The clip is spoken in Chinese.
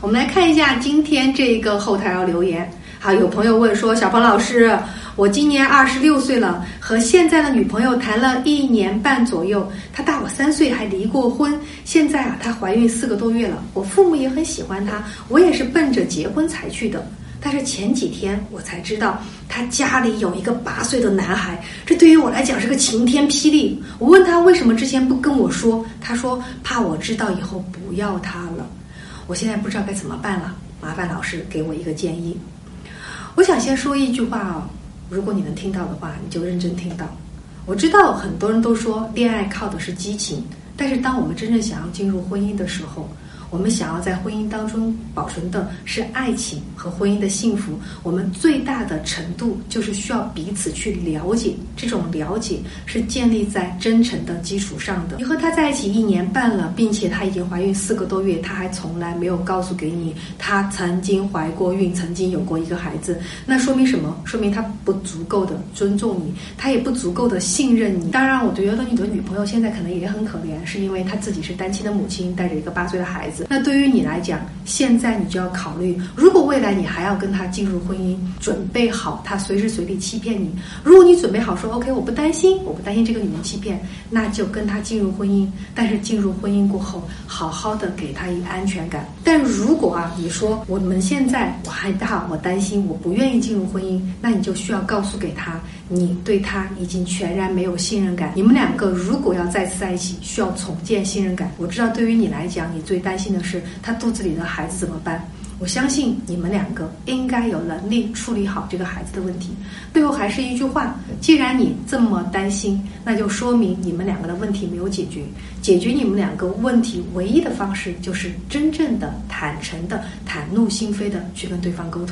我们来看一下今天这个后台要留言。好，有朋友问说，小鹏老师，我今年二十六岁了，和现在的女朋友谈了一年半左右，她大我三岁，还离过婚。现在啊，她怀孕四个多月了，我父母也很喜欢她，我也是奔着结婚才去的。但是前几天我才知道，她家里有一个八岁的男孩，这对于我来讲是个晴天霹雳。我问她为什么之前不跟我说，她说怕我知道以后不要她了。我现在不知道该怎么办了，麻烦老师给我一个建议。我想先说一句话啊，如果你能听到的话，你就认真听到。我知道很多人都说恋爱靠的是激情，但是当我们真正想要进入婚姻的时候，我们想要在婚姻当中保存的是爱情和婚姻的幸福。我们最大的程度就是需要彼此去了解，这种了解是建立在真诚的基础上的。你和他在一起一年半了，并且他已经怀孕四个多月，他还从来没有告诉给你他曾经怀过孕，曾经有过一个孩子，那说明什么？说明他不足够的尊重你，他也不足够的信任你。当然，我觉得你的女朋友现在可能也很可怜，是因为她自己是单亲的母亲，带着一个八岁的孩子那对于你来讲，现在你就要考虑，如果未来你还要跟他进入婚姻，准备好他随时随地欺骗你。如果你准备好说 OK，我不担心，我不担心这个女人欺骗，那就跟他进入婚姻。但是进入婚姻过后，好好的给他一个安全感。但如果啊，你说我们现在我害怕，我担心，我不愿意进入婚姻，那你就需要告诉给他，你对他已经全然没有信任感。你们两个如果要再次在一起，需要重建信任感。我知道对于你来讲，你最担心。的是他肚子里的孩子怎么办？我相信你们两个应该有能力处理好这个孩子的问题。最后还是一句话：既然你这么担心，那就说明你们两个的问题没有解决。解决你们两个问题唯一的方式，就是真正的、坦诚的、袒露心扉的去跟对方沟通。